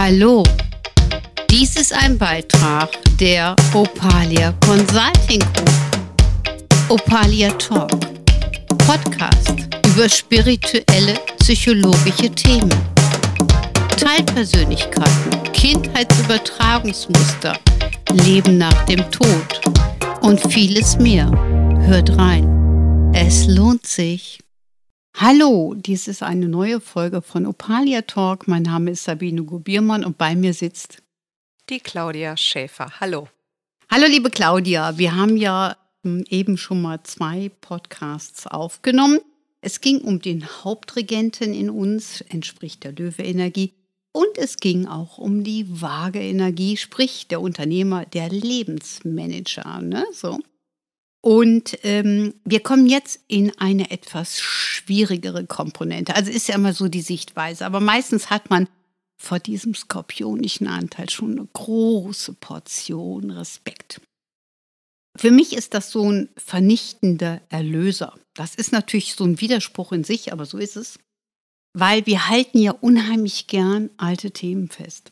Hallo, dies ist ein Beitrag der Opalia Consulting Group. Opalia Talk, Podcast über spirituelle, psychologische Themen. Teilpersönlichkeiten, Kindheitsübertragungsmuster, Leben nach dem Tod und vieles mehr. Hört rein. Es lohnt sich. Hallo, dies ist eine neue Folge von Opalia Talk. Mein Name ist Sabine Gubiermann und bei mir sitzt die Claudia Schäfer. Hallo. Hallo, liebe Claudia. Wir haben ja hm, eben schon mal zwei Podcasts aufgenommen. Es ging um den Hauptregenten in uns, entspricht der Löwe-Energie. Und es ging auch um die vage Energie, sprich der Unternehmer, der Lebensmanager. Ne? So. Und ähm, wir kommen jetzt in eine etwas schwierigere Komponente. Also ist ja immer so die Sichtweise, aber meistens hat man vor diesem skorpionischen Anteil schon eine große Portion Respekt. Für mich ist das so ein vernichtender Erlöser. Das ist natürlich so ein Widerspruch in sich, aber so ist es. Weil wir halten ja unheimlich gern alte Themen fest.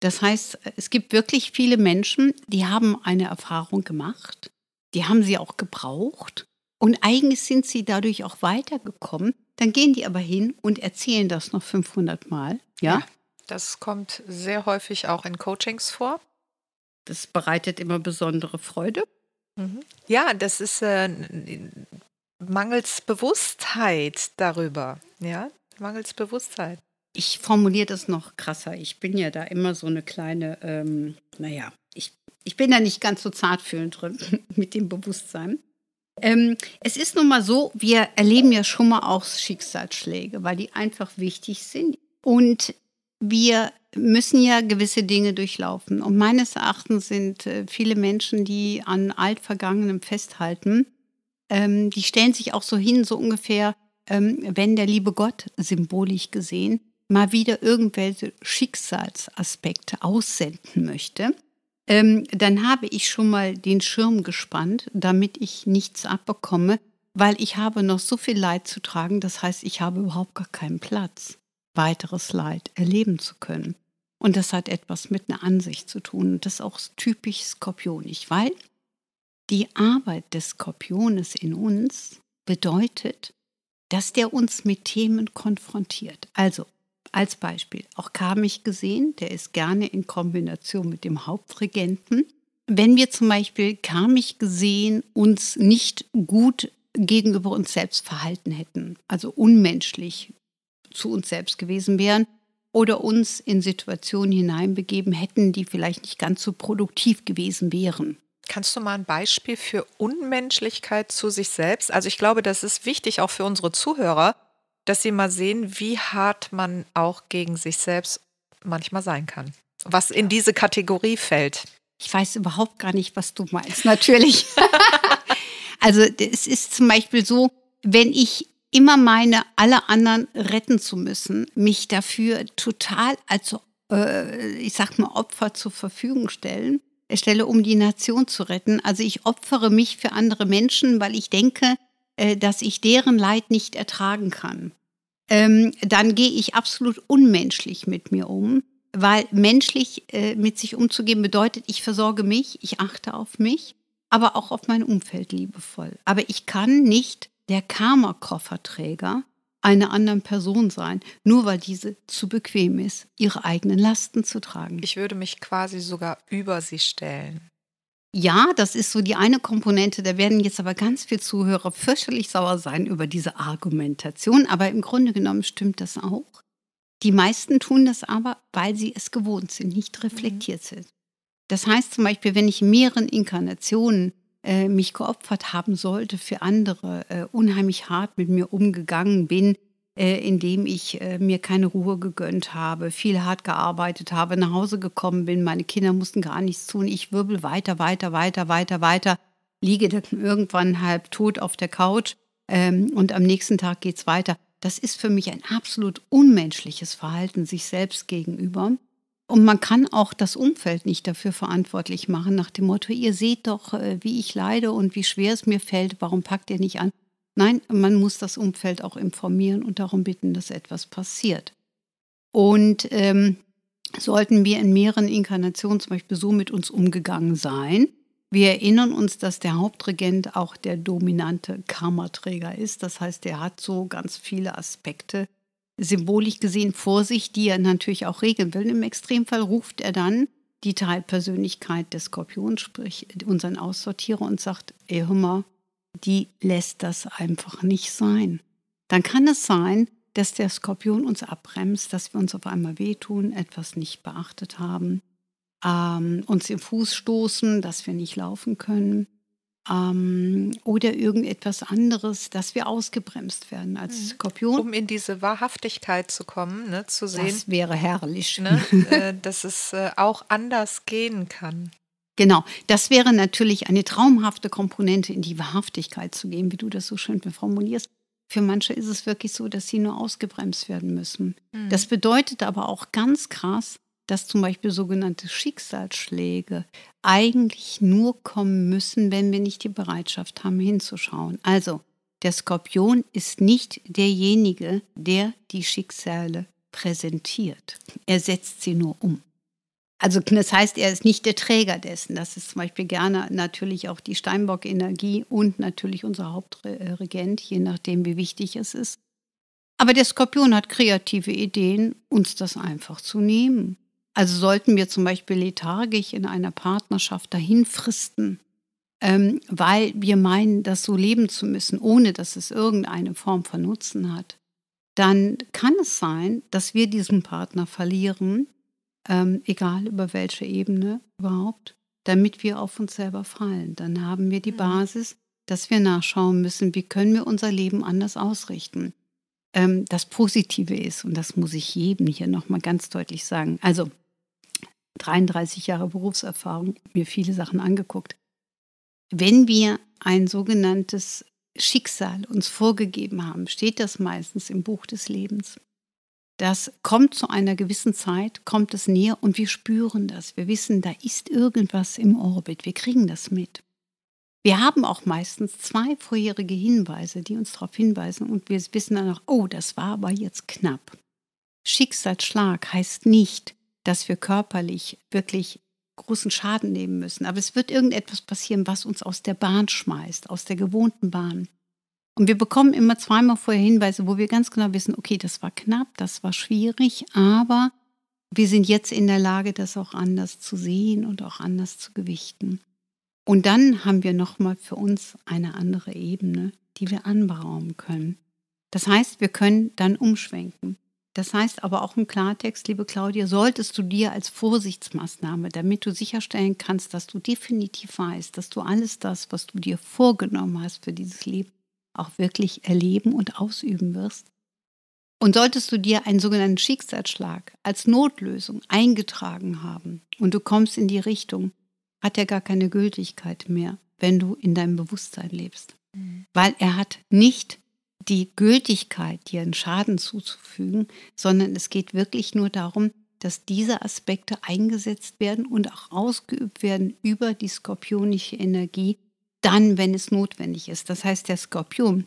Das heißt, es gibt wirklich viele Menschen, die haben eine Erfahrung gemacht die haben sie auch gebraucht. Und eigentlich sind sie dadurch auch weitergekommen. Dann gehen die aber hin und erzählen das noch 500 Mal. Ja? ja das kommt sehr häufig auch in Coachings vor. Das bereitet immer besondere Freude. Mhm. Ja, das ist äh, mangels Bewusstheit darüber. Ja, mangels Bewusstheit. Ich formuliere das noch krasser. Ich bin ja da immer so eine kleine, ähm, naja, ich ich bin da nicht ganz so zartfühlend drin mit dem Bewusstsein. Ähm, es ist nun mal so, wir erleben ja schon mal auch Schicksalsschläge, weil die einfach wichtig sind. Und wir müssen ja gewisse Dinge durchlaufen. Und meines Erachtens sind äh, viele Menschen, die an altvergangenem festhalten, ähm, die stellen sich auch so hin, so ungefähr, ähm, wenn der liebe Gott, symbolisch gesehen, mal wieder irgendwelche Schicksalsaspekte aussenden möchte ähm, dann habe ich schon mal den Schirm gespannt, damit ich nichts abbekomme, weil ich habe noch so viel Leid zu tragen. Das heißt, ich habe überhaupt gar keinen Platz, weiteres Leid erleben zu können. Und das hat etwas mit einer Ansicht zu tun. Und das ist auch typisch skorpionisch, weil die Arbeit des Skorpiones in uns bedeutet, dass der uns mit Themen konfrontiert. Also als Beispiel, auch karmisch gesehen, der ist gerne in Kombination mit dem Hauptregenten. Wenn wir zum Beispiel karmisch gesehen uns nicht gut gegenüber uns selbst verhalten hätten, also unmenschlich zu uns selbst gewesen wären oder uns in Situationen hineinbegeben hätten, die vielleicht nicht ganz so produktiv gewesen wären. Kannst du mal ein Beispiel für Unmenschlichkeit zu sich selbst? Also ich glaube, das ist wichtig auch für unsere Zuhörer, dass sie mal sehen, wie hart man auch gegen sich selbst manchmal sein kann. Was in diese Kategorie fällt. Ich weiß überhaupt gar nicht, was du meinst, natürlich. also es ist zum Beispiel so, wenn ich immer meine, alle anderen retten zu müssen, mich dafür total als, äh, ich sag mal, Opfer zur Verfügung stellen, stelle, um die Nation zu retten. Also ich opfere mich für andere Menschen, weil ich denke, äh, dass ich deren Leid nicht ertragen kann, ähm, dann gehe ich absolut unmenschlich mit mir um, weil menschlich äh, mit sich umzugehen bedeutet, ich versorge mich, ich achte auf mich, aber auch auf mein Umfeld liebevoll. Aber ich kann nicht der Karma-Kofferträger einer anderen Person sein, nur weil diese zu bequem ist, ihre eigenen Lasten zu tragen. Ich würde mich quasi sogar über sie stellen. Ja, das ist so die eine Komponente. Da werden jetzt aber ganz viele Zuhörer fürchterlich sauer sein über diese Argumentation. Aber im Grunde genommen stimmt das auch. Die meisten tun das aber, weil sie es gewohnt sind, nicht reflektiert mhm. sind. Das heißt zum Beispiel, wenn ich in mehreren Inkarnationen äh, mich geopfert haben sollte für andere, äh, unheimlich hart mit mir umgegangen bin, äh, indem ich äh, mir keine Ruhe gegönnt habe, viel hart gearbeitet habe, nach Hause gekommen bin, meine Kinder mussten gar nichts tun, ich wirbel weiter, weiter, weiter, weiter, weiter, liege dann irgendwann halb tot auf der Couch ähm, und am nächsten Tag geht es weiter. Das ist für mich ein absolut unmenschliches Verhalten sich selbst gegenüber. Und man kann auch das Umfeld nicht dafür verantwortlich machen, nach dem Motto, ihr seht doch, äh, wie ich leide und wie schwer es mir fällt, warum packt ihr nicht an? Nein, man muss das Umfeld auch informieren und darum bitten, dass etwas passiert. Und ähm, sollten wir in mehreren Inkarnationen zum Beispiel so mit uns umgegangen sein. Wir erinnern uns, dass der Hauptregent auch der dominante Karmaträger ist. Das heißt, er hat so ganz viele Aspekte symbolisch gesehen vor sich, die er natürlich auch regeln will. Im Extremfall ruft er dann die Teilpersönlichkeit des Skorpions, sprich unseren Aussortierer, und sagt, ey, hör mal, die lässt das einfach nicht sein. Dann kann es sein, dass der Skorpion uns abbremst, dass wir uns auf einmal wehtun, etwas nicht beachtet haben, ähm, uns im Fuß stoßen, dass wir nicht laufen können ähm, oder irgendetwas anderes, dass wir ausgebremst werden als mhm. Skorpion. Um in diese Wahrhaftigkeit zu kommen, ne, zu sehen. Das wäre herrlich. Ne, äh, dass es äh, auch anders gehen kann. Genau, das wäre natürlich eine traumhafte Komponente, in die Wahrhaftigkeit zu gehen, wie du das so schön formulierst. Für manche ist es wirklich so, dass sie nur ausgebremst werden müssen. Mhm. Das bedeutet aber auch ganz krass, dass zum Beispiel sogenannte Schicksalsschläge eigentlich nur kommen müssen, wenn wir nicht die Bereitschaft haben, hinzuschauen. Also, der Skorpion ist nicht derjenige, der die Schicksale präsentiert. Er setzt sie nur um. Also das heißt, er ist nicht der Träger dessen. Das ist zum Beispiel gerne natürlich auch die Steinbock-Energie und natürlich unser Hauptregent, je nachdem, wie wichtig es ist. Aber der Skorpion hat kreative Ideen, uns das einfach zu nehmen. Also sollten wir zum Beispiel lethargisch in einer Partnerschaft dahin fristen, ähm, weil wir meinen, das so leben zu müssen, ohne dass es irgendeine Form von Nutzen hat, dann kann es sein, dass wir diesen Partner verlieren, ähm, egal über welche Ebene überhaupt, damit wir auf uns selber fallen. Dann haben wir die. Basis, dass wir nachschauen müssen, wie können wir unser Leben anders ausrichten. Ähm, das Positive ist, und das muss ich jedem hier nochmal ganz deutlich sagen, also 33 Jahre Berufserfahrung, mir viele Sachen angeguckt. Wenn wir ein sogenanntes Schicksal uns vorgegeben haben, steht das meistens im Buch des Lebens. Das kommt zu einer gewissen Zeit, kommt es näher und wir spüren das. Wir wissen, da ist irgendwas im Orbit. Wir kriegen das mit. Wir haben auch meistens zwei vorherige Hinweise, die uns darauf hinweisen und wir wissen dann auch, oh, das war aber jetzt knapp. Schicksalsschlag heißt nicht, dass wir körperlich wirklich großen Schaden nehmen müssen, aber es wird irgendetwas passieren, was uns aus der Bahn schmeißt, aus der gewohnten Bahn. Und wir bekommen immer zweimal vorher Hinweise, wo wir ganz genau wissen, okay, das war knapp, das war schwierig, aber wir sind jetzt in der Lage, das auch anders zu sehen und auch anders zu gewichten. Und dann haben wir nochmal für uns eine andere Ebene, die wir anberaumen können. Das heißt, wir können dann umschwenken. Das heißt aber auch im Klartext, liebe Claudia, solltest du dir als Vorsichtsmaßnahme, damit du sicherstellen kannst, dass du definitiv weißt, dass du alles das, was du dir vorgenommen hast für dieses Leben, auch wirklich erleben und ausüben wirst. Und solltest du dir einen sogenannten Schicksalsschlag als Notlösung eingetragen haben und du kommst in die Richtung, hat er gar keine Gültigkeit mehr, wenn du in deinem Bewusstsein lebst. Mhm. Weil er hat nicht die Gültigkeit, dir einen Schaden zuzufügen, sondern es geht wirklich nur darum, dass diese Aspekte eingesetzt werden und auch ausgeübt werden über die skorpionische Energie, dann, wenn es notwendig ist. Das heißt, der Skorpion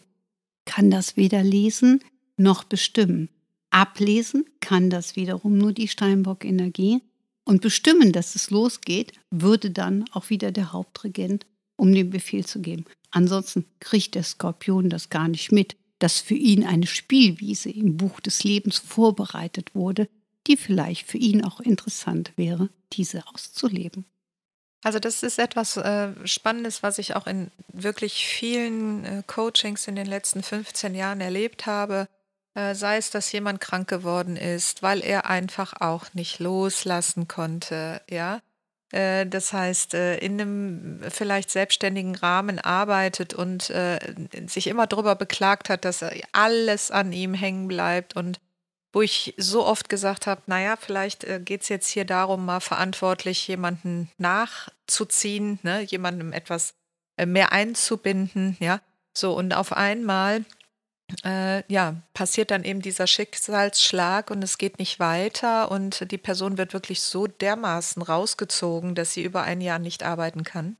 kann das weder lesen noch bestimmen. Ablesen kann das wiederum nur die Steinbock-Energie. Und bestimmen, dass es losgeht, würde dann auch wieder der Hauptregent, um den Befehl zu geben. Ansonsten kriegt der Skorpion das gar nicht mit, dass für ihn eine Spielwiese im Buch des Lebens vorbereitet wurde, die vielleicht für ihn auch interessant wäre, diese auszuleben. Also das ist etwas äh, Spannendes, was ich auch in wirklich vielen äh, Coachings in den letzten 15 Jahren erlebt habe. Äh, sei es, dass jemand krank geworden ist, weil er einfach auch nicht loslassen konnte, ja. Äh, das heißt, äh, in einem vielleicht selbstständigen Rahmen arbeitet und äh, sich immer darüber beklagt hat, dass alles an ihm hängen bleibt und wo ich so oft gesagt habe, naja, vielleicht äh, geht es jetzt hier darum, mal verantwortlich jemanden nachzuziehen, ne, jemandem etwas äh, mehr einzubinden, ja. So, und auf einmal äh, ja, passiert dann eben dieser Schicksalsschlag und es geht nicht weiter und die Person wird wirklich so dermaßen rausgezogen, dass sie über ein Jahr nicht arbeiten kann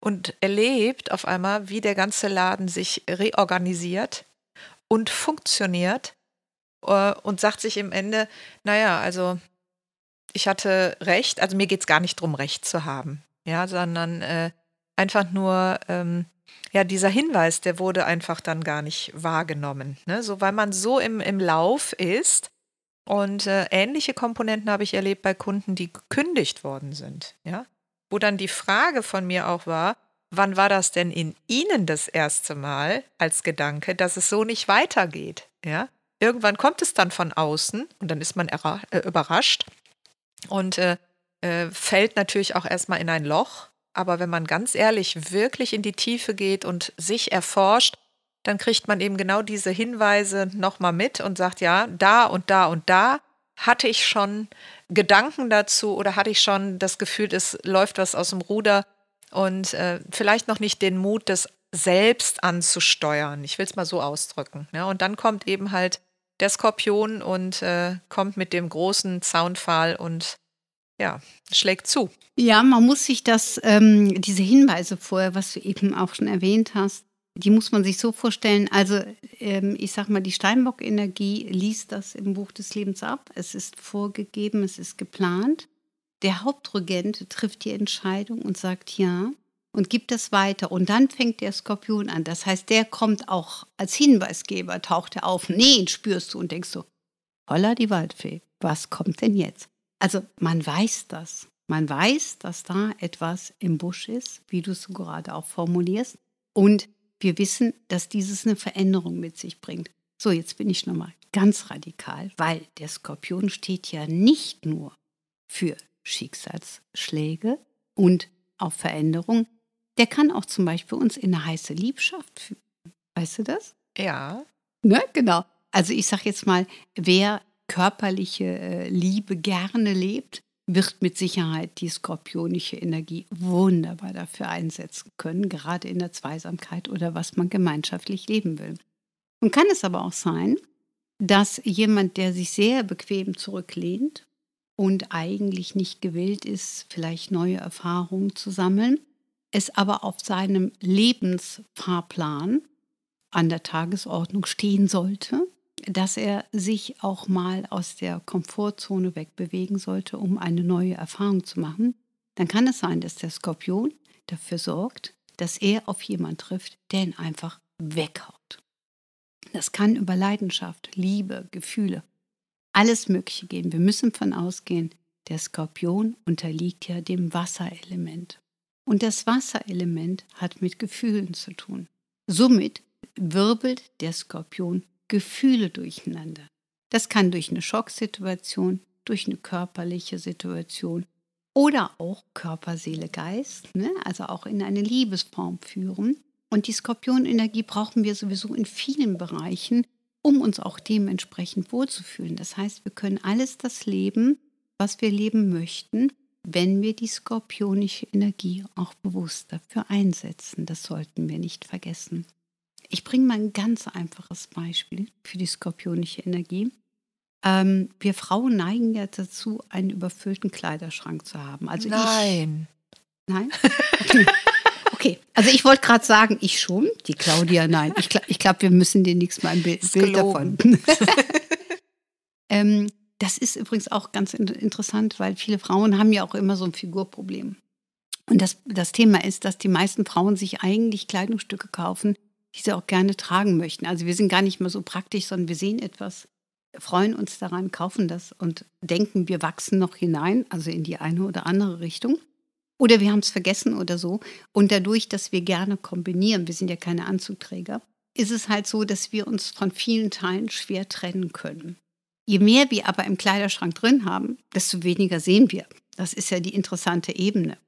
und erlebt auf einmal, wie der ganze Laden sich reorganisiert und funktioniert äh, und sagt sich im Ende, naja, also ich hatte recht. Also mir geht es gar nicht darum, Recht zu haben, ja, sondern äh, einfach nur, ähm, ja, dieser Hinweis, der wurde einfach dann gar nicht wahrgenommen. Ne? So, weil man so im, im Lauf ist. Und äh, ähnliche Komponenten habe ich erlebt bei Kunden, die gekündigt worden sind, ja. Wo dann die Frage von mir auch war, wann war das denn in Ihnen das erste Mal als Gedanke, dass es so nicht weitergeht, ja? Irgendwann kommt es dann von außen und dann ist man äh, überrascht und äh, äh, fällt natürlich auch erstmal in ein Loch. Aber wenn man ganz ehrlich wirklich in die Tiefe geht und sich erforscht, dann kriegt man eben genau diese Hinweise nochmal mit und sagt, ja, da und da und da hatte ich schon Gedanken dazu oder hatte ich schon das Gefühl, es läuft was aus dem Ruder und äh, vielleicht noch nicht den Mut, das selbst anzusteuern. Ich will es mal so ausdrücken. Ja? Und dann kommt eben halt der Skorpion und äh, kommt mit dem großen Zaunpfahl und ja, schlägt zu. Ja, man muss sich das, ähm, diese Hinweise vorher, was du eben auch schon erwähnt hast, die muss man sich so vorstellen. Also, ähm, ich sag mal, die Steinbock-Energie liest das im Buch des Lebens ab. Es ist vorgegeben, es ist geplant. Der Hauptregent trifft die Entscheidung und sagt ja und gibt das weiter. Und dann fängt der Skorpion an. Das heißt, der kommt auch als Hinweisgeber, taucht er auf. Nee, spürst du und denkst so, holla die Waldfee, was kommt denn jetzt? Also man weiß das. Man weiß, dass da etwas im Busch ist, wie du es gerade auch formulierst. Und wir wissen, dass dieses eine Veränderung mit sich bringt. So, jetzt bin ich nochmal ganz radikal, weil der Skorpion steht ja nicht nur für Schicksalsschläge und auf Veränderung, der kann auch zum Beispiel uns in eine heiße Liebschaft führen. Weißt du das? Ja. Ne, genau. Also ich sage jetzt mal, wer körperliche äh, Liebe gerne lebt, wird mit Sicherheit die skorpionische Energie wunderbar dafür einsetzen können, gerade in der Zweisamkeit oder was man gemeinschaftlich leben will. Und kann es aber auch sein, dass jemand, der sich sehr bequem zurücklehnt und eigentlich nicht gewillt ist, vielleicht neue Erfahrungen zu sammeln, es aber auf seinem Lebensfahrplan an der Tagesordnung stehen sollte, dass er sich auch mal aus der Komfortzone wegbewegen sollte, um eine neue Erfahrung zu machen, dann kann es sein, dass der Skorpion dafür sorgt, dass er auf jemanden trifft, der ihn einfach weghaut. Das kann über Leidenschaft, Liebe, Gefühle, alles Mögliche gehen. Wir müssen von ausgehen, der Skorpion unterliegt ja dem Wasserelement. Und das Wasserelement hat mit Gefühlen zu tun. Somit wirbelt der Skorpion Gefühle durcheinander. Das kann durch eine Schocksituation, durch eine körperliche Situation oder auch Körper, Seele, Geist, ne? also auch in eine Liebesform führen. Und die Skorpionenergie brauchen wir sowieso in vielen Bereichen, um uns auch dementsprechend wohlzufühlen. Das heißt, wir können alles das leben, was wir leben möchten, wenn wir die skorpionische Energie auch bewusst dafür einsetzen. Das sollten wir nicht vergessen. Ich bringe mal ein ganz einfaches Beispiel für die skorpionische Energie. Ähm, wir Frauen neigen ja dazu, einen überfüllten Kleiderschrank zu haben. Also Nein. Ich, nein? Okay. okay. also ich wollte gerade sagen, ich schon. Die Claudia, nein. Ich, ich glaube, wir müssen dir nichts mal ein Bild, Bild davon. ähm, das ist übrigens auch ganz interessant, weil viele Frauen haben ja auch immer so ein Figurproblem. Und das, das Thema ist, dass die meisten Frauen sich eigentlich Kleidungsstücke kaufen, die sie auch gerne tragen möchten. Also wir sind gar nicht mehr so praktisch, sondern wir sehen etwas, freuen uns daran, kaufen das und denken, wir wachsen noch hinein, also in die eine oder andere Richtung. Oder wir haben es vergessen oder so. Und dadurch, dass wir gerne kombinieren, wir sind ja keine Anzugträger, ist es halt so, dass wir uns von vielen Teilen schwer trennen können. Je mehr wir aber im Kleiderschrank drin haben, desto weniger sehen wir. Das ist ja die interessante Ebene.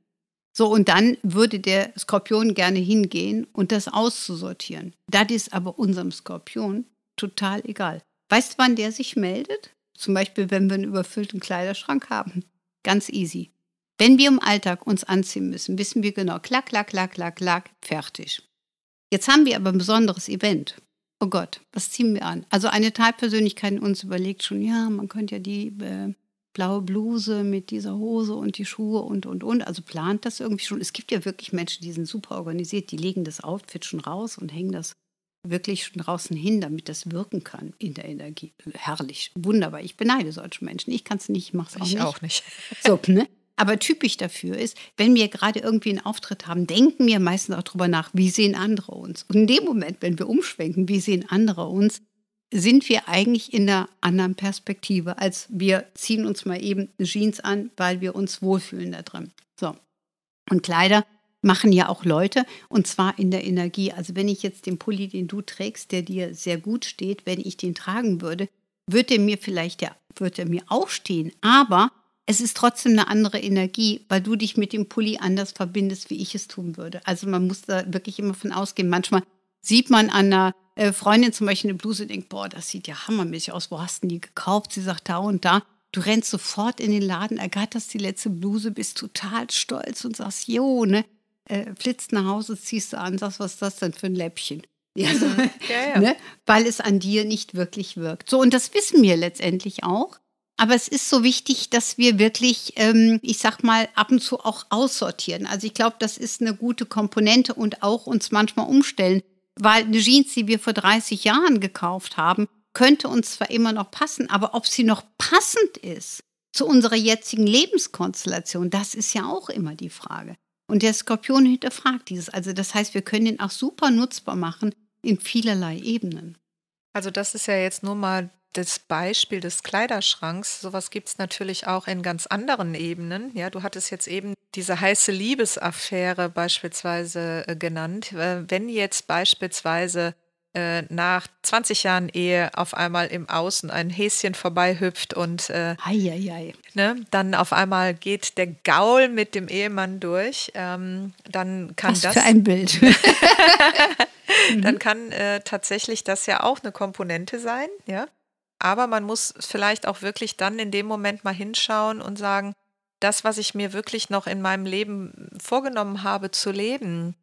So, und dann würde der Skorpion gerne hingehen und das auszusortieren. Das ist aber unserem Skorpion total egal. Weißt du, wann der sich meldet? Zum Beispiel, wenn wir einen überfüllten Kleiderschrank haben. Ganz easy. Wenn wir im Alltag uns anziehen müssen, wissen wir genau, klack, klack, klack, klack, klack, fertig. Jetzt haben wir aber ein besonderes Event oh Gott, was ziehen wir an? Also eine Teilpersönlichkeit in uns überlegt schon, ja, man könnte ja die äh, blaue Bluse mit dieser Hose und die Schuhe und, und, und. Also plant das irgendwie schon. Es gibt ja wirklich Menschen, die sind super organisiert, die legen das Outfit schon raus und hängen das wirklich schon draußen hin, damit das wirken kann in der Energie. Herrlich, wunderbar. Ich beneide solche Menschen. Ich kann es nicht, ich mache es auch ich nicht. auch nicht. So, ne? Aber typisch dafür ist, wenn wir gerade irgendwie einen Auftritt haben, denken wir meistens auch darüber nach, wie sehen andere uns. Und in dem Moment, wenn wir umschwenken, wie sehen andere uns, sind wir eigentlich in einer anderen Perspektive, als wir ziehen uns mal eben Jeans an, weil wir uns wohlfühlen da drin. So. Und Kleider machen ja auch Leute und zwar in der Energie. Also wenn ich jetzt den Pulli, den du trägst, der dir sehr gut steht, wenn ich den tragen würde, würde er mir vielleicht ja, würde mir auch stehen, aber es ist trotzdem eine andere Energie, weil du dich mit dem Pulli anders verbindest, wie ich es tun würde. Also man muss da wirklich immer von ausgehen. Manchmal sieht man an einer äh, Freundin zum Beispiel eine Bluse und denkt, boah, das sieht ja hammermäßig aus. Wo hast du die gekauft? Sie sagt da und da. Du rennst sofort in den Laden, ergatterst die letzte Bluse, bist total stolz und sagst, jo, ne? Äh, flitzt nach Hause, ziehst du an, sagst, was ist das denn für ein Läppchen? Ja, so, ja, ja. Ne? Weil es an dir nicht wirklich wirkt. So, und das wissen wir letztendlich auch. Aber es ist so wichtig, dass wir wirklich, ähm, ich sag mal, ab und zu auch aussortieren. Also ich glaube, das ist eine gute Komponente und auch uns manchmal umstellen. Weil eine Jeans, die wir vor 30 Jahren gekauft haben, könnte uns zwar immer noch passen, aber ob sie noch passend ist zu unserer jetzigen Lebenskonstellation, das ist ja auch immer die Frage. Und der Skorpion hinterfragt dieses. Also das heißt, wir können ihn auch super nutzbar machen in vielerlei Ebenen. Also das ist ja jetzt nur mal das Beispiel des Kleiderschranks. Sowas gibt es natürlich auch in ganz anderen Ebenen. Ja, du hattest jetzt eben diese heiße Liebesaffäre beispielsweise äh, genannt. Äh, wenn jetzt beispielsweise äh, nach 20 Jahren Ehe auf einmal im Außen ein Häschen vorbeihüpft und äh, Ne, dann auf einmal geht der Gaul mit dem Ehemann durch, ähm, dann kann Was das. Für ein Bild. dann kann äh, tatsächlich das ja auch eine Komponente sein, ja. Aber man muss vielleicht auch wirklich dann in dem Moment mal hinschauen und sagen, das, was ich mir wirklich noch in meinem Leben vorgenommen habe zu leben,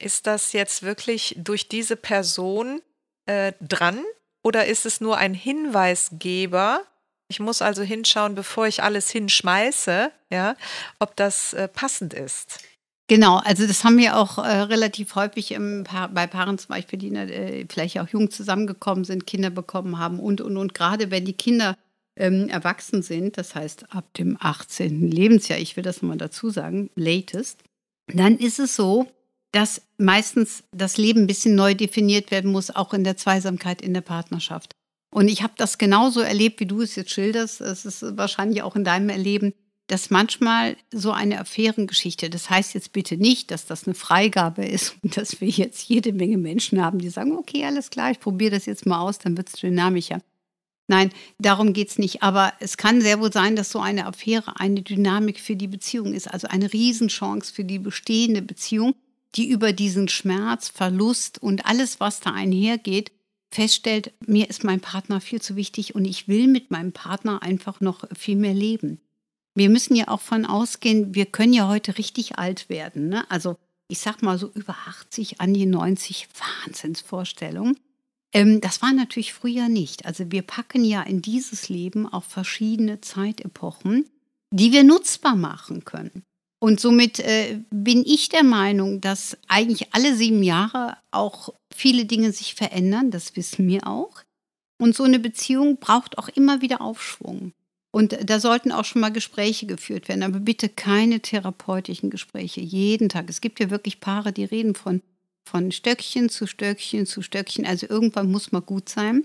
ist das jetzt wirklich durch diese Person äh, dran oder ist es nur ein Hinweisgeber? Ich muss also hinschauen, bevor ich alles hinschmeiße, ja, ob das äh, passend ist. Genau, also das haben wir auch äh, relativ häufig im pa bei Paaren zum Beispiel, die äh, vielleicht auch jung zusammengekommen sind, Kinder bekommen haben und, und, und. Gerade wenn die Kinder ähm, erwachsen sind, das heißt ab dem 18. Lebensjahr, ich will das nochmal dazu sagen, latest, dann ist es so, dass meistens das Leben ein bisschen neu definiert werden muss, auch in der Zweisamkeit in der Partnerschaft. Und ich habe das genauso erlebt, wie du es jetzt schilderst. Es ist wahrscheinlich auch in deinem Erleben, dass manchmal so eine Affärengeschichte, das heißt jetzt bitte nicht, dass das eine Freigabe ist und dass wir jetzt jede Menge Menschen haben, die sagen, okay, alles klar, ich probiere das jetzt mal aus, dann wird es dynamischer. Nein, darum geht es nicht. Aber es kann sehr wohl sein, dass so eine Affäre eine Dynamik für die Beziehung ist, also eine Riesenchance für die bestehende Beziehung, die über diesen Schmerz, Verlust und alles, was da einhergeht, feststellt, mir ist mein Partner viel zu wichtig und ich will mit meinem Partner einfach noch viel mehr leben. Wir müssen ja auch von ausgehen, wir können ja heute richtig alt werden. Ne? Also ich sag mal so über 80, an die 90, Wahnsinnsvorstellung. Ähm, das war natürlich früher nicht. Also wir packen ja in dieses Leben auch verschiedene Zeitepochen, die wir nutzbar machen können. Und somit äh, bin ich der Meinung, dass eigentlich alle sieben Jahre auch viele Dinge sich verändern. Das wissen wir auch. Und so eine Beziehung braucht auch immer wieder Aufschwung. Und da sollten auch schon mal Gespräche geführt werden, aber bitte keine therapeutischen Gespräche jeden Tag. Es gibt ja wirklich Paare, die reden von, von Stöckchen zu Stöckchen zu Stöckchen. Also irgendwann muss man gut sein.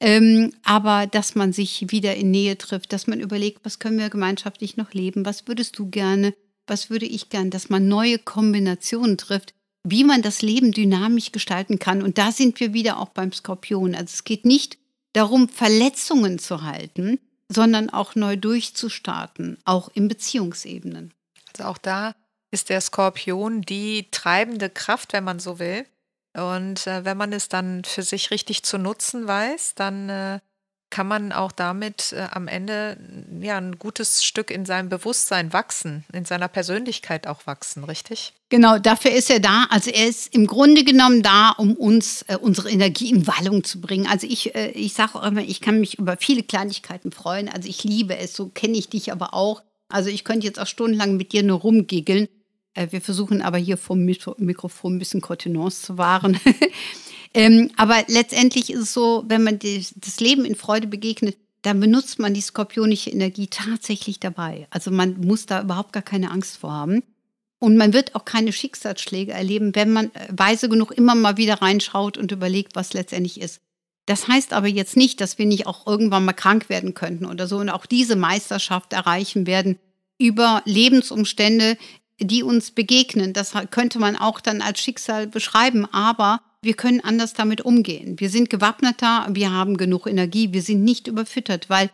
Ähm, aber dass man sich wieder in Nähe trifft, dass man überlegt, was können wir gemeinschaftlich noch leben, was würdest du gerne, was würde ich gern, dass man neue Kombinationen trifft, wie man das Leben dynamisch gestalten kann. Und da sind wir wieder auch beim Skorpion. Also es geht nicht darum, Verletzungen zu halten, sondern auch neu durchzustarten, auch in Beziehungsebenen. Also auch da ist der Skorpion die treibende Kraft, wenn man so will. Und äh, wenn man es dann für sich richtig zu nutzen weiß, dann äh, kann man auch damit äh, am Ende ja ein gutes Stück in seinem Bewusstsein wachsen, in seiner Persönlichkeit auch wachsen, richtig? Genau, dafür ist er da. Also er ist im Grunde genommen da, um uns äh, unsere Energie in Wallung zu bringen. Also ich, äh, ich sage auch immer, ich kann mich über viele Kleinigkeiten freuen. Also ich liebe es, so kenne ich dich aber auch. Also ich könnte jetzt auch stundenlang mit dir nur rumgiggeln. Äh, wir versuchen aber hier vom Mikrofon ein bisschen Kontenance zu wahren. Ähm, aber letztendlich ist es so, wenn man die, das Leben in Freude begegnet, dann benutzt man die skorpionische Energie tatsächlich dabei. Also man muss da überhaupt gar keine Angst vor haben. Und man wird auch keine Schicksalsschläge erleben, wenn man äh, weise genug immer mal wieder reinschaut und überlegt, was letztendlich ist. Das heißt aber jetzt nicht, dass wir nicht auch irgendwann mal krank werden könnten oder so und auch diese Meisterschaft erreichen werden über Lebensumstände, die uns begegnen. Das könnte man auch dann als Schicksal beschreiben, aber wir können anders damit umgehen. Wir sind gewappneter, wir haben genug Energie, wir sind nicht überfüttert, weil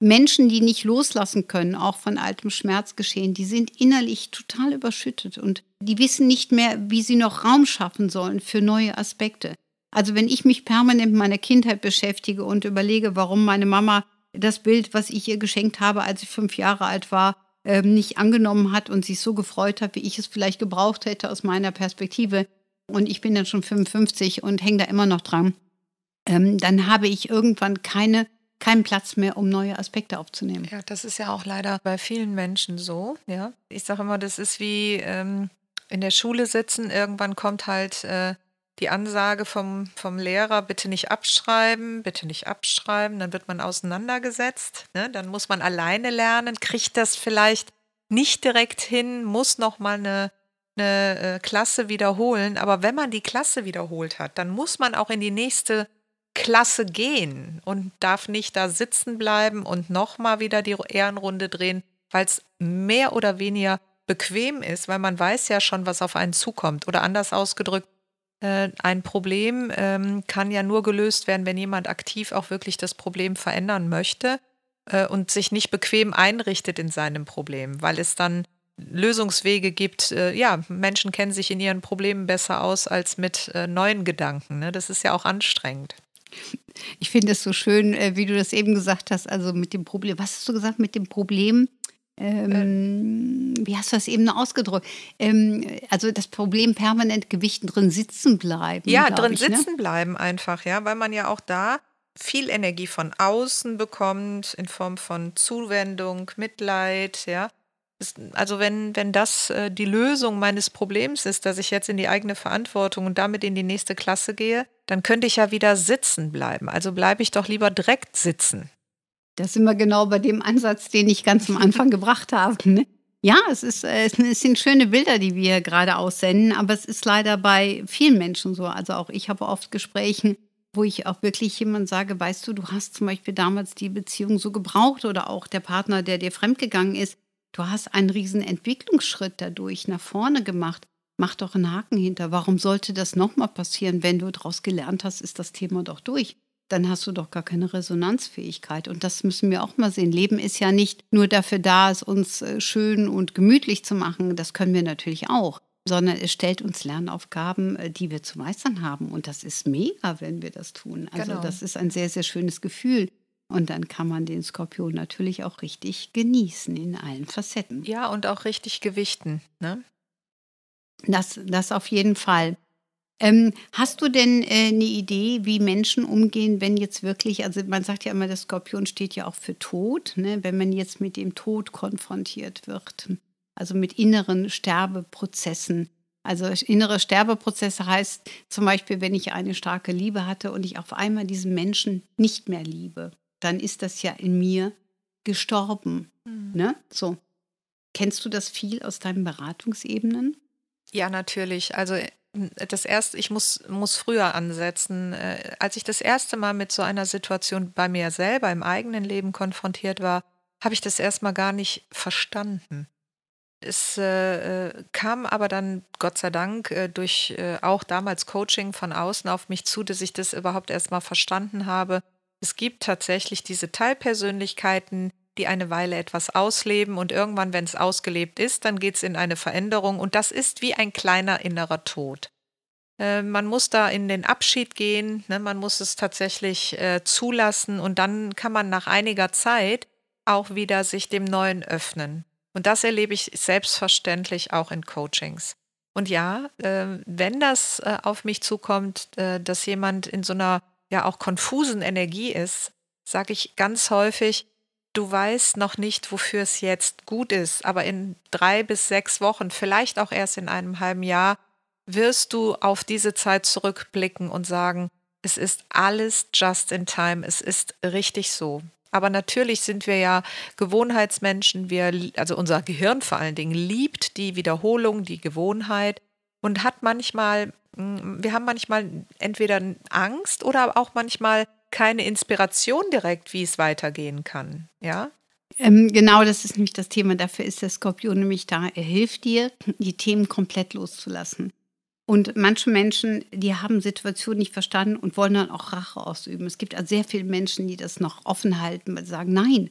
Menschen, die nicht loslassen können, auch von altem Schmerzgeschehen, die sind innerlich total überschüttet und die wissen nicht mehr, wie sie noch Raum schaffen sollen für neue Aspekte. Also wenn ich mich permanent mit meiner Kindheit beschäftige und überlege, warum meine Mama das Bild, was ich ihr geschenkt habe, als ich fünf Jahre alt war, ähm, nicht angenommen hat und sich so gefreut hat, wie ich es vielleicht gebraucht hätte aus meiner Perspektive, und ich bin dann schon 55 und hänge da immer noch dran, ähm, dann habe ich irgendwann keine keinen Platz mehr, um neue Aspekte aufzunehmen. Ja, das ist ja auch leider bei vielen Menschen so. Ja, ich sage immer, das ist wie ähm, in der Schule sitzen. Irgendwann kommt halt äh, die Ansage vom, vom Lehrer, bitte nicht abschreiben, bitte nicht abschreiben. Dann wird man auseinandergesetzt. Ne? Dann muss man alleine lernen, kriegt das vielleicht nicht direkt hin, muss noch mal eine, eine äh, Klasse wiederholen. Aber wenn man die Klasse wiederholt hat, dann muss man auch in die nächste Klasse gehen und darf nicht da sitzen bleiben und nochmal wieder die Ehrenrunde drehen, weil es mehr oder weniger bequem ist, weil man weiß ja schon, was auf einen zukommt. Oder anders ausgedrückt, äh, ein Problem ähm, kann ja nur gelöst werden, wenn jemand aktiv auch wirklich das Problem verändern möchte äh, und sich nicht bequem einrichtet in seinem Problem, weil es dann Lösungswege gibt. Äh, ja, Menschen kennen sich in ihren Problemen besser aus als mit äh, neuen Gedanken. Ne? Das ist ja auch anstrengend. Ich finde es so schön, äh, wie du das eben gesagt hast, also mit dem Problem. Was hast du gesagt mit dem Problem? Ähm, wie hast du das eben noch ausgedrückt? Ähm, also das Problem permanent Gewichten drin sitzen bleiben. Ja, drin ich, ne? sitzen ne? bleiben einfach, ja, weil man ja auch da viel Energie von außen bekommt in Form von Zuwendung, Mitleid, ja also wenn, wenn das äh, die Lösung meines Problems ist, dass ich jetzt in die eigene Verantwortung und damit in die nächste Klasse gehe, dann könnte ich ja wieder sitzen bleiben. Also bleibe ich doch lieber direkt sitzen. Das sind wir genau bei dem Ansatz, den ich ganz am Anfang gebracht habe. Ne? Ja, es, ist, äh, es sind schöne Bilder, die wir gerade aussenden, aber es ist leider bei vielen Menschen so. Also auch ich habe oft Gespräche, wo ich auch wirklich jemand sage, weißt du, du hast zum Beispiel damals die Beziehung so gebraucht oder auch der Partner, der dir fremdgegangen ist, Du hast einen riesen Entwicklungsschritt dadurch nach vorne gemacht. Mach doch einen Haken hinter. Warum sollte das nochmal passieren? Wenn du daraus gelernt hast, ist das Thema doch durch. Dann hast du doch gar keine Resonanzfähigkeit. Und das müssen wir auch mal sehen. Leben ist ja nicht nur dafür da, es uns äh, schön und gemütlich zu machen. Das können wir natürlich auch. Sondern es stellt uns Lernaufgaben, äh, die wir zu meistern haben. Und das ist mega, wenn wir das tun. Also genau. das ist ein sehr, sehr schönes Gefühl. Und dann kann man den Skorpion natürlich auch richtig genießen in allen Facetten. Ja, und auch richtig gewichten. Ne? Das, das auf jeden Fall. Ähm, hast du denn äh, eine Idee, wie Menschen umgehen, wenn jetzt wirklich, also man sagt ja immer, der Skorpion steht ja auch für Tod, ne? wenn man jetzt mit dem Tod konfrontiert wird, also mit inneren Sterbeprozessen. Also innere Sterbeprozesse heißt zum Beispiel, wenn ich eine starke Liebe hatte und ich auf einmal diesen Menschen nicht mehr liebe dann ist das ja in mir gestorben. Mhm. Ne? So. Kennst du das viel aus deinen Beratungsebenen? Ja, natürlich. Also das erste, ich muss, muss früher ansetzen. Äh, als ich das erste Mal mit so einer Situation bei mir selber im eigenen Leben konfrontiert war, habe ich das erstmal gar nicht verstanden. Es äh, äh, kam aber dann, Gott sei Dank, äh, durch äh, auch damals Coaching von außen auf mich zu, dass ich das überhaupt erstmal verstanden habe, es gibt tatsächlich diese Teilpersönlichkeiten, die eine Weile etwas ausleben und irgendwann, wenn es ausgelebt ist, dann geht es in eine Veränderung und das ist wie ein kleiner innerer Tod. Äh, man muss da in den Abschied gehen, ne? man muss es tatsächlich äh, zulassen und dann kann man nach einiger Zeit auch wieder sich dem Neuen öffnen. Und das erlebe ich selbstverständlich auch in Coachings. Und ja, äh, wenn das äh, auf mich zukommt, äh, dass jemand in so einer ja auch konfusen Energie ist, sage ich ganz häufig, du weißt noch nicht, wofür es jetzt gut ist, aber in drei bis sechs Wochen, vielleicht auch erst in einem halben Jahr, wirst du auf diese Zeit zurückblicken und sagen, es ist alles just in time, es ist richtig so. Aber natürlich sind wir ja Gewohnheitsmenschen, wir, also unser Gehirn vor allen Dingen liebt die Wiederholung, die Gewohnheit und hat manchmal, hm, wir haben manchmal entweder Angst oder auch manchmal keine Inspiration direkt, wie es weitergehen kann. Ja? Ähm, genau, das ist nämlich das Thema. Dafür ist der Skorpion nämlich da. Er hilft dir, die Themen komplett loszulassen. Und manche Menschen, die haben Situationen nicht verstanden und wollen dann auch Rache ausüben. Es gibt also sehr viele Menschen, die das noch offen halten, weil sie sagen, nein,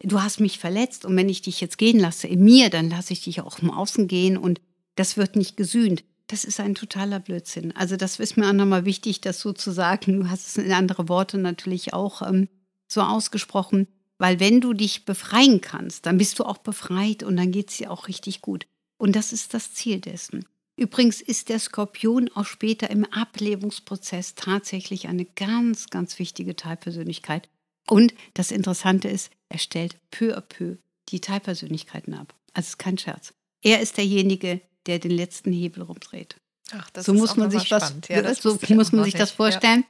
du hast mich verletzt und wenn ich dich jetzt gehen lasse in mir, dann lasse ich dich auch im Außen gehen und das wird nicht gesühnt. Das ist ein totaler Blödsinn. Also das ist mir auch nochmal wichtig, das so zu sagen. Du hast es in andere Worte natürlich auch ähm, so ausgesprochen, weil wenn du dich befreien kannst, dann bist du auch befreit und dann geht es dir auch richtig gut. Und das ist das Ziel dessen. Übrigens ist der Skorpion auch später im Ablebungsprozess tatsächlich eine ganz, ganz wichtige Teilpersönlichkeit. Und das Interessante ist, er stellt peu à peu die Teilpersönlichkeiten ab. Also es ist kein Scherz. Er ist derjenige, der den letzten Hebel rumdreht. Ach, so muss man sich was, ja, so muss man sich das vorstellen.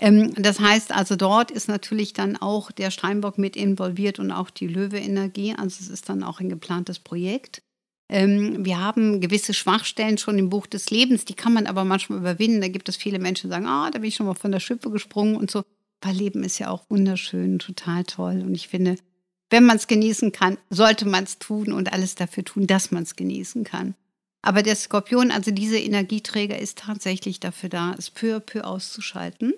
Ja. Ähm, das heißt also, dort ist natürlich dann auch der Steinbock mit involviert und auch die Löwe-Energie. Also es ist dann auch ein geplantes Projekt. Ähm, wir haben gewisse Schwachstellen schon im Buch des Lebens, die kann man aber manchmal überwinden. Da gibt es viele Menschen, die sagen, ah, da bin ich schon mal von der Schippe gesprungen und so. Weil Leben ist ja auch wunderschön, total toll. Und ich finde, wenn man es genießen kann, sollte man es tun und alles dafür tun, dass man es genießen kann. Aber der Skorpion, also dieser Energieträger, ist tatsächlich dafür da, es peu à peu auszuschalten.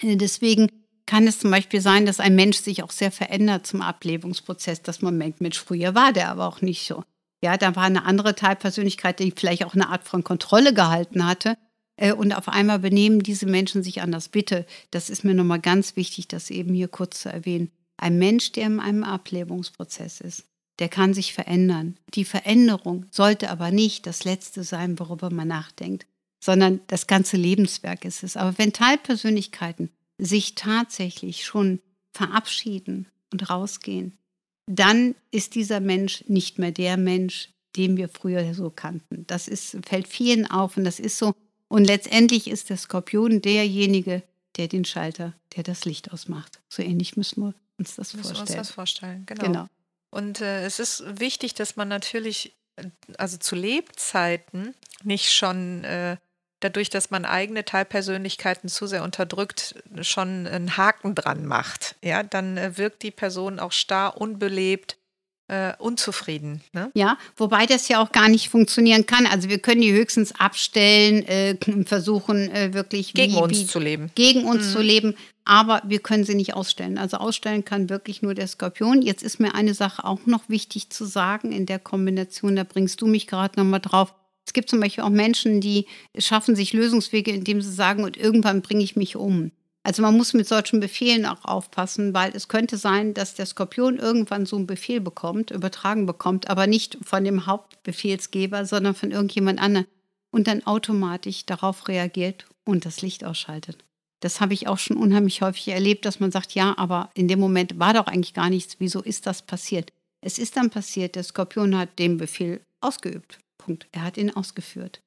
Äh, deswegen kann es zum Beispiel sein, dass ein Mensch sich auch sehr verändert zum Ablebungsprozess, dass man merkt, Mensch, früher war der aber auch nicht so. Ja, da war eine andere Teilpersönlichkeit, die vielleicht auch eine Art von Kontrolle gehalten hatte. Äh, und auf einmal benehmen diese Menschen sich anders. Bitte, das ist mir nochmal ganz wichtig, das eben hier kurz zu erwähnen. Ein Mensch, der in einem Ablebungsprozess ist, der kann sich verändern. Die Veränderung sollte aber nicht das Letzte sein, worüber man nachdenkt, sondern das ganze Lebenswerk ist es. Aber wenn Teilpersönlichkeiten sich tatsächlich schon verabschieden und rausgehen, dann ist dieser Mensch nicht mehr der Mensch, den wir früher so kannten. Das ist, fällt vielen auf und das ist so. Und letztendlich ist der Skorpion derjenige, der den Schalter, der das Licht ausmacht. So ähnlich müssen wir uns das müssen vorstellen. Müssen wir uns das vorstellen, genau. genau. Und äh, es ist wichtig, dass man natürlich, äh, also zu Lebzeiten, nicht schon äh, dadurch, dass man eigene Teilpersönlichkeiten zu sehr unterdrückt, schon einen Haken dran macht. Ja, dann äh, wirkt die Person auch starr, unbelebt, äh, unzufrieden. Ne? Ja, wobei das ja auch gar nicht funktionieren kann. Also wir können die höchstens abstellen, äh, versuchen äh, wirklich gegen wie, uns wie, zu leben. Gegen uns mhm. zu leben, aber wir können sie nicht ausstellen. Also ausstellen kann wirklich nur der Skorpion. Jetzt ist mir eine Sache auch noch wichtig zu sagen in der Kombination, da bringst du mich gerade nochmal drauf. Es gibt zum Beispiel auch Menschen, die schaffen sich Lösungswege, indem sie sagen, und irgendwann bringe ich mich um. Also man muss mit solchen Befehlen auch aufpassen, weil es könnte sein, dass der Skorpion irgendwann so einen Befehl bekommt, übertragen bekommt, aber nicht von dem Hauptbefehlsgeber, sondern von irgendjemand anderem und dann automatisch darauf reagiert und das Licht ausschaltet. Das habe ich auch schon unheimlich häufig erlebt, dass man sagt, ja, aber in dem Moment war doch eigentlich gar nichts. Wieso ist das passiert? Es ist dann passiert, der Skorpion hat den Befehl ausgeübt. Punkt. Er hat ihn ausgeführt.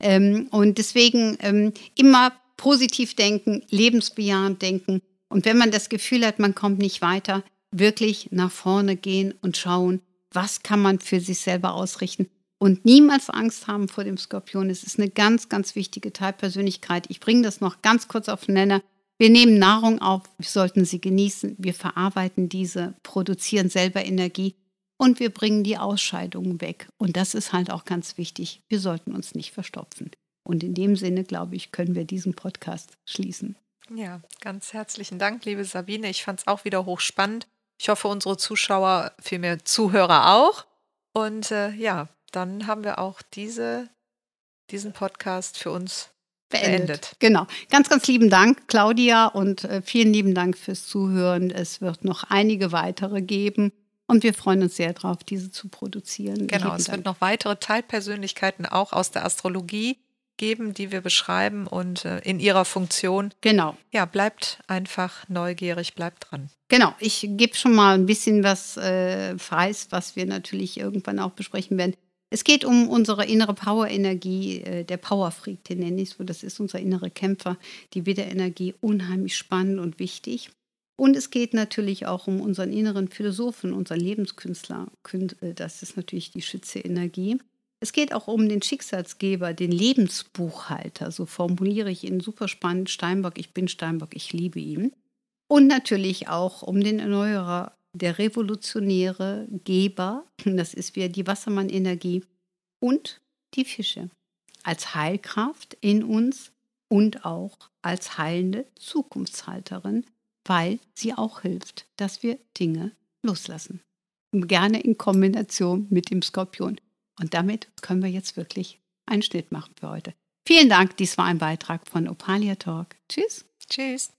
Ähm, und deswegen ähm, immer positiv denken, lebensbejahend denken. Und wenn man das Gefühl hat, man kommt nicht weiter, wirklich nach vorne gehen und schauen, was kann man für sich selber ausrichten. Und niemals Angst haben vor dem Skorpion. Es ist eine ganz, ganz wichtige Teilpersönlichkeit. Ich bringe das noch ganz kurz auf den Nenner. Wir nehmen Nahrung auf, wir sollten sie genießen, wir verarbeiten diese, produzieren selber Energie und wir bringen die Ausscheidungen weg. Und das ist halt auch ganz wichtig. Wir sollten uns nicht verstopfen. Und in dem Sinne, glaube ich, können wir diesen Podcast schließen. Ja, ganz herzlichen Dank, liebe Sabine. Ich fand es auch wieder hochspannend. Ich hoffe, unsere Zuschauer, vielmehr Zuhörer auch. Und äh, ja, dann haben wir auch diese, diesen Podcast für uns beendet. beendet. Genau. Ganz, ganz lieben Dank, Claudia, und äh, vielen lieben Dank fürs Zuhören. Es wird noch einige weitere geben. Und wir freuen uns sehr darauf, diese zu produzieren. Genau, es Dank. wird noch weitere Teilpersönlichkeiten auch aus der Astrologie geben, die wir beschreiben und äh, in ihrer Funktion. Genau. Ja, bleibt einfach neugierig, bleibt dran. Genau, ich gebe schon mal ein bisschen was äh, preis, was wir natürlich irgendwann auch besprechen werden. Es geht um unsere innere Power-Energie, äh, der Power-Freak, den nenne ich so. Das ist unser innere Kämpfer, die Widderenergie, unheimlich spannend und wichtig. Und es geht natürlich auch um unseren inneren Philosophen, unseren Lebenskünstler. Äh, das ist natürlich die Schütze-Energie. Es geht auch um den Schicksalsgeber, den Lebensbuchhalter. So formuliere ich ihn super spannend. Steinbock, ich bin Steinbock, ich liebe ihn. Und natürlich auch um den Erneuerer, der revolutionäre Geber. Das ist wieder die Wassermann-Energie. Und die Fische als Heilkraft in uns und auch als heilende Zukunftshalterin, weil sie auch hilft, dass wir Dinge loslassen. Gerne in Kombination mit dem Skorpion. Und damit können wir jetzt wirklich einen Schnitt machen für heute. Vielen Dank, dies war ein Beitrag von Opalia Talk. Tschüss. Tschüss.